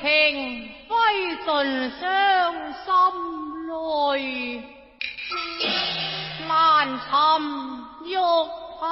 情挥尽伤心泪，难寻玉帕，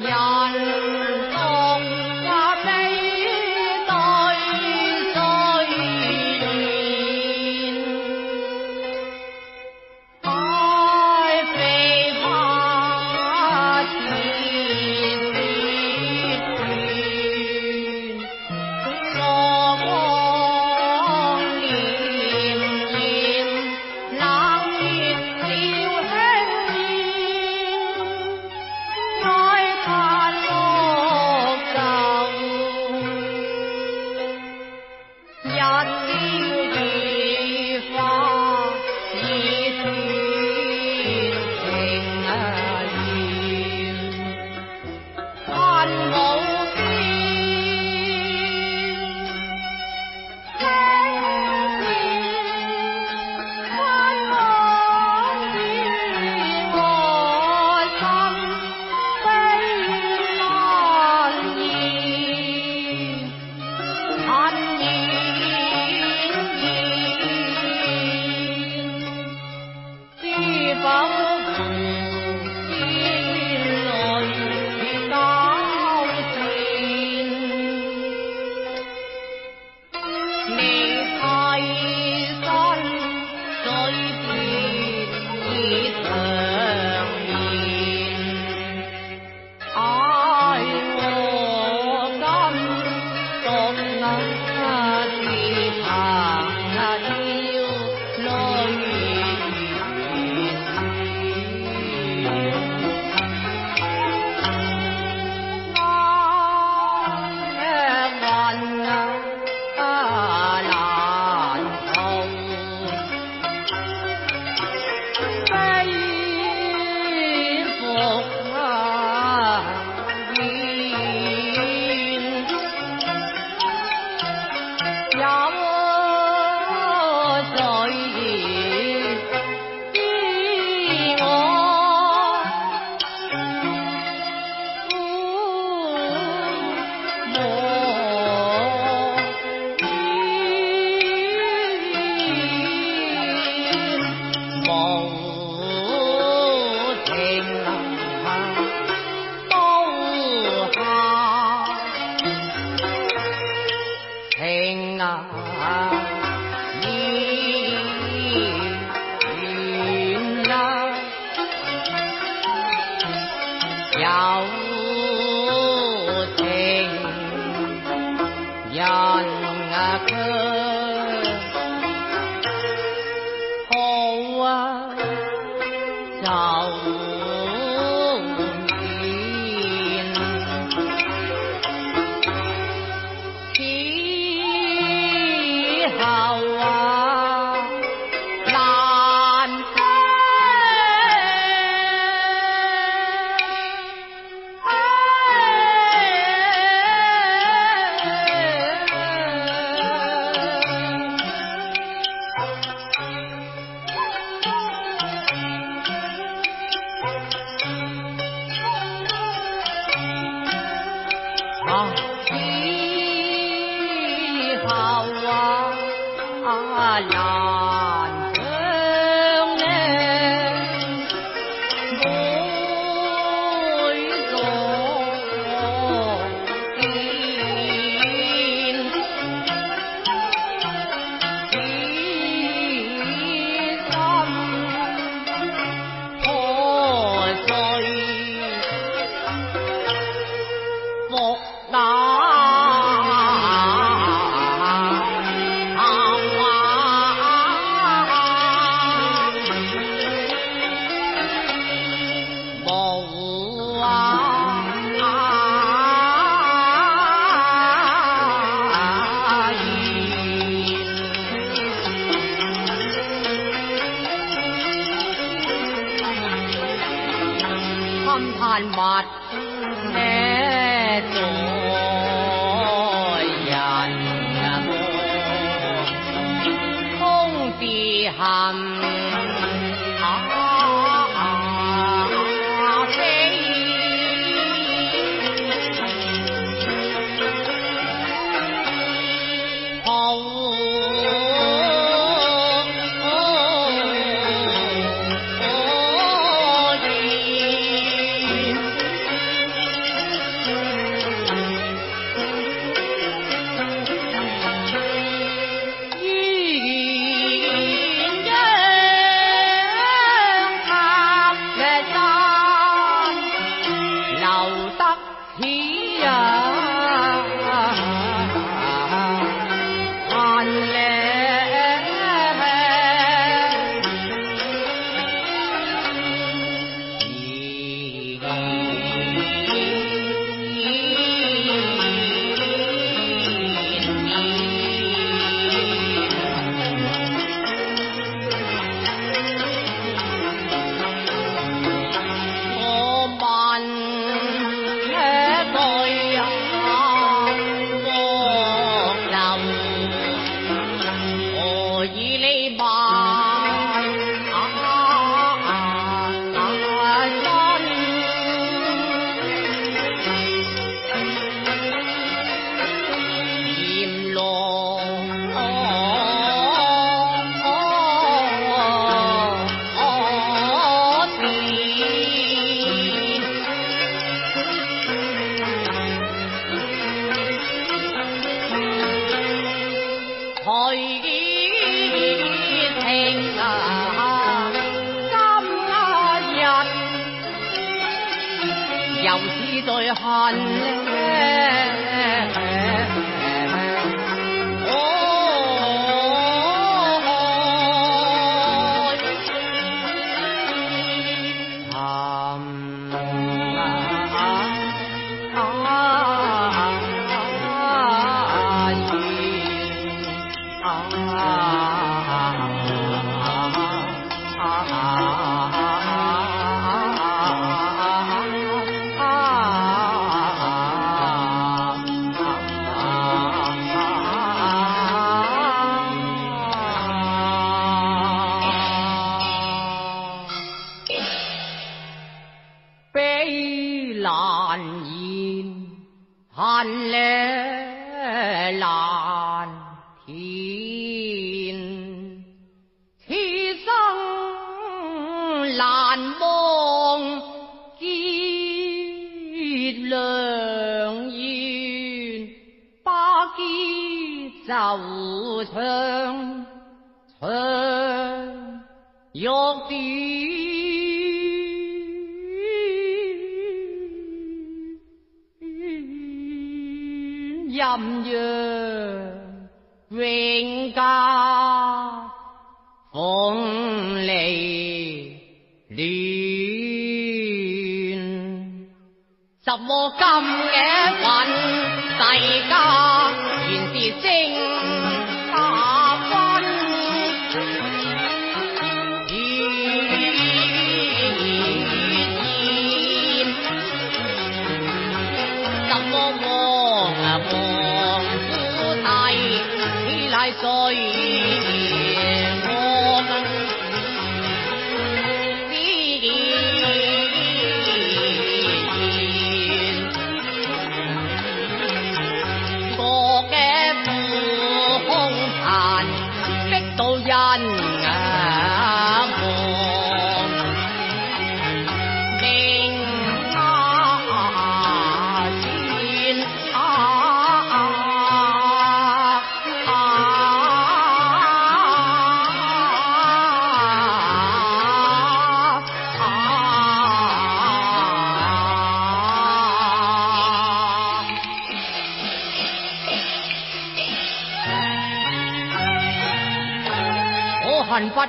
Yeah. 要。 ผ่าน 又是在恨呢寒阴寒冷天，此生难忘结良缘，把结就唱唱。âm dư. Viện ca phong lệ Điên Sắp mô cầm nghe 在前，我等你前，我嘅空难逼到人。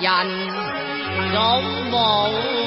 人总冇。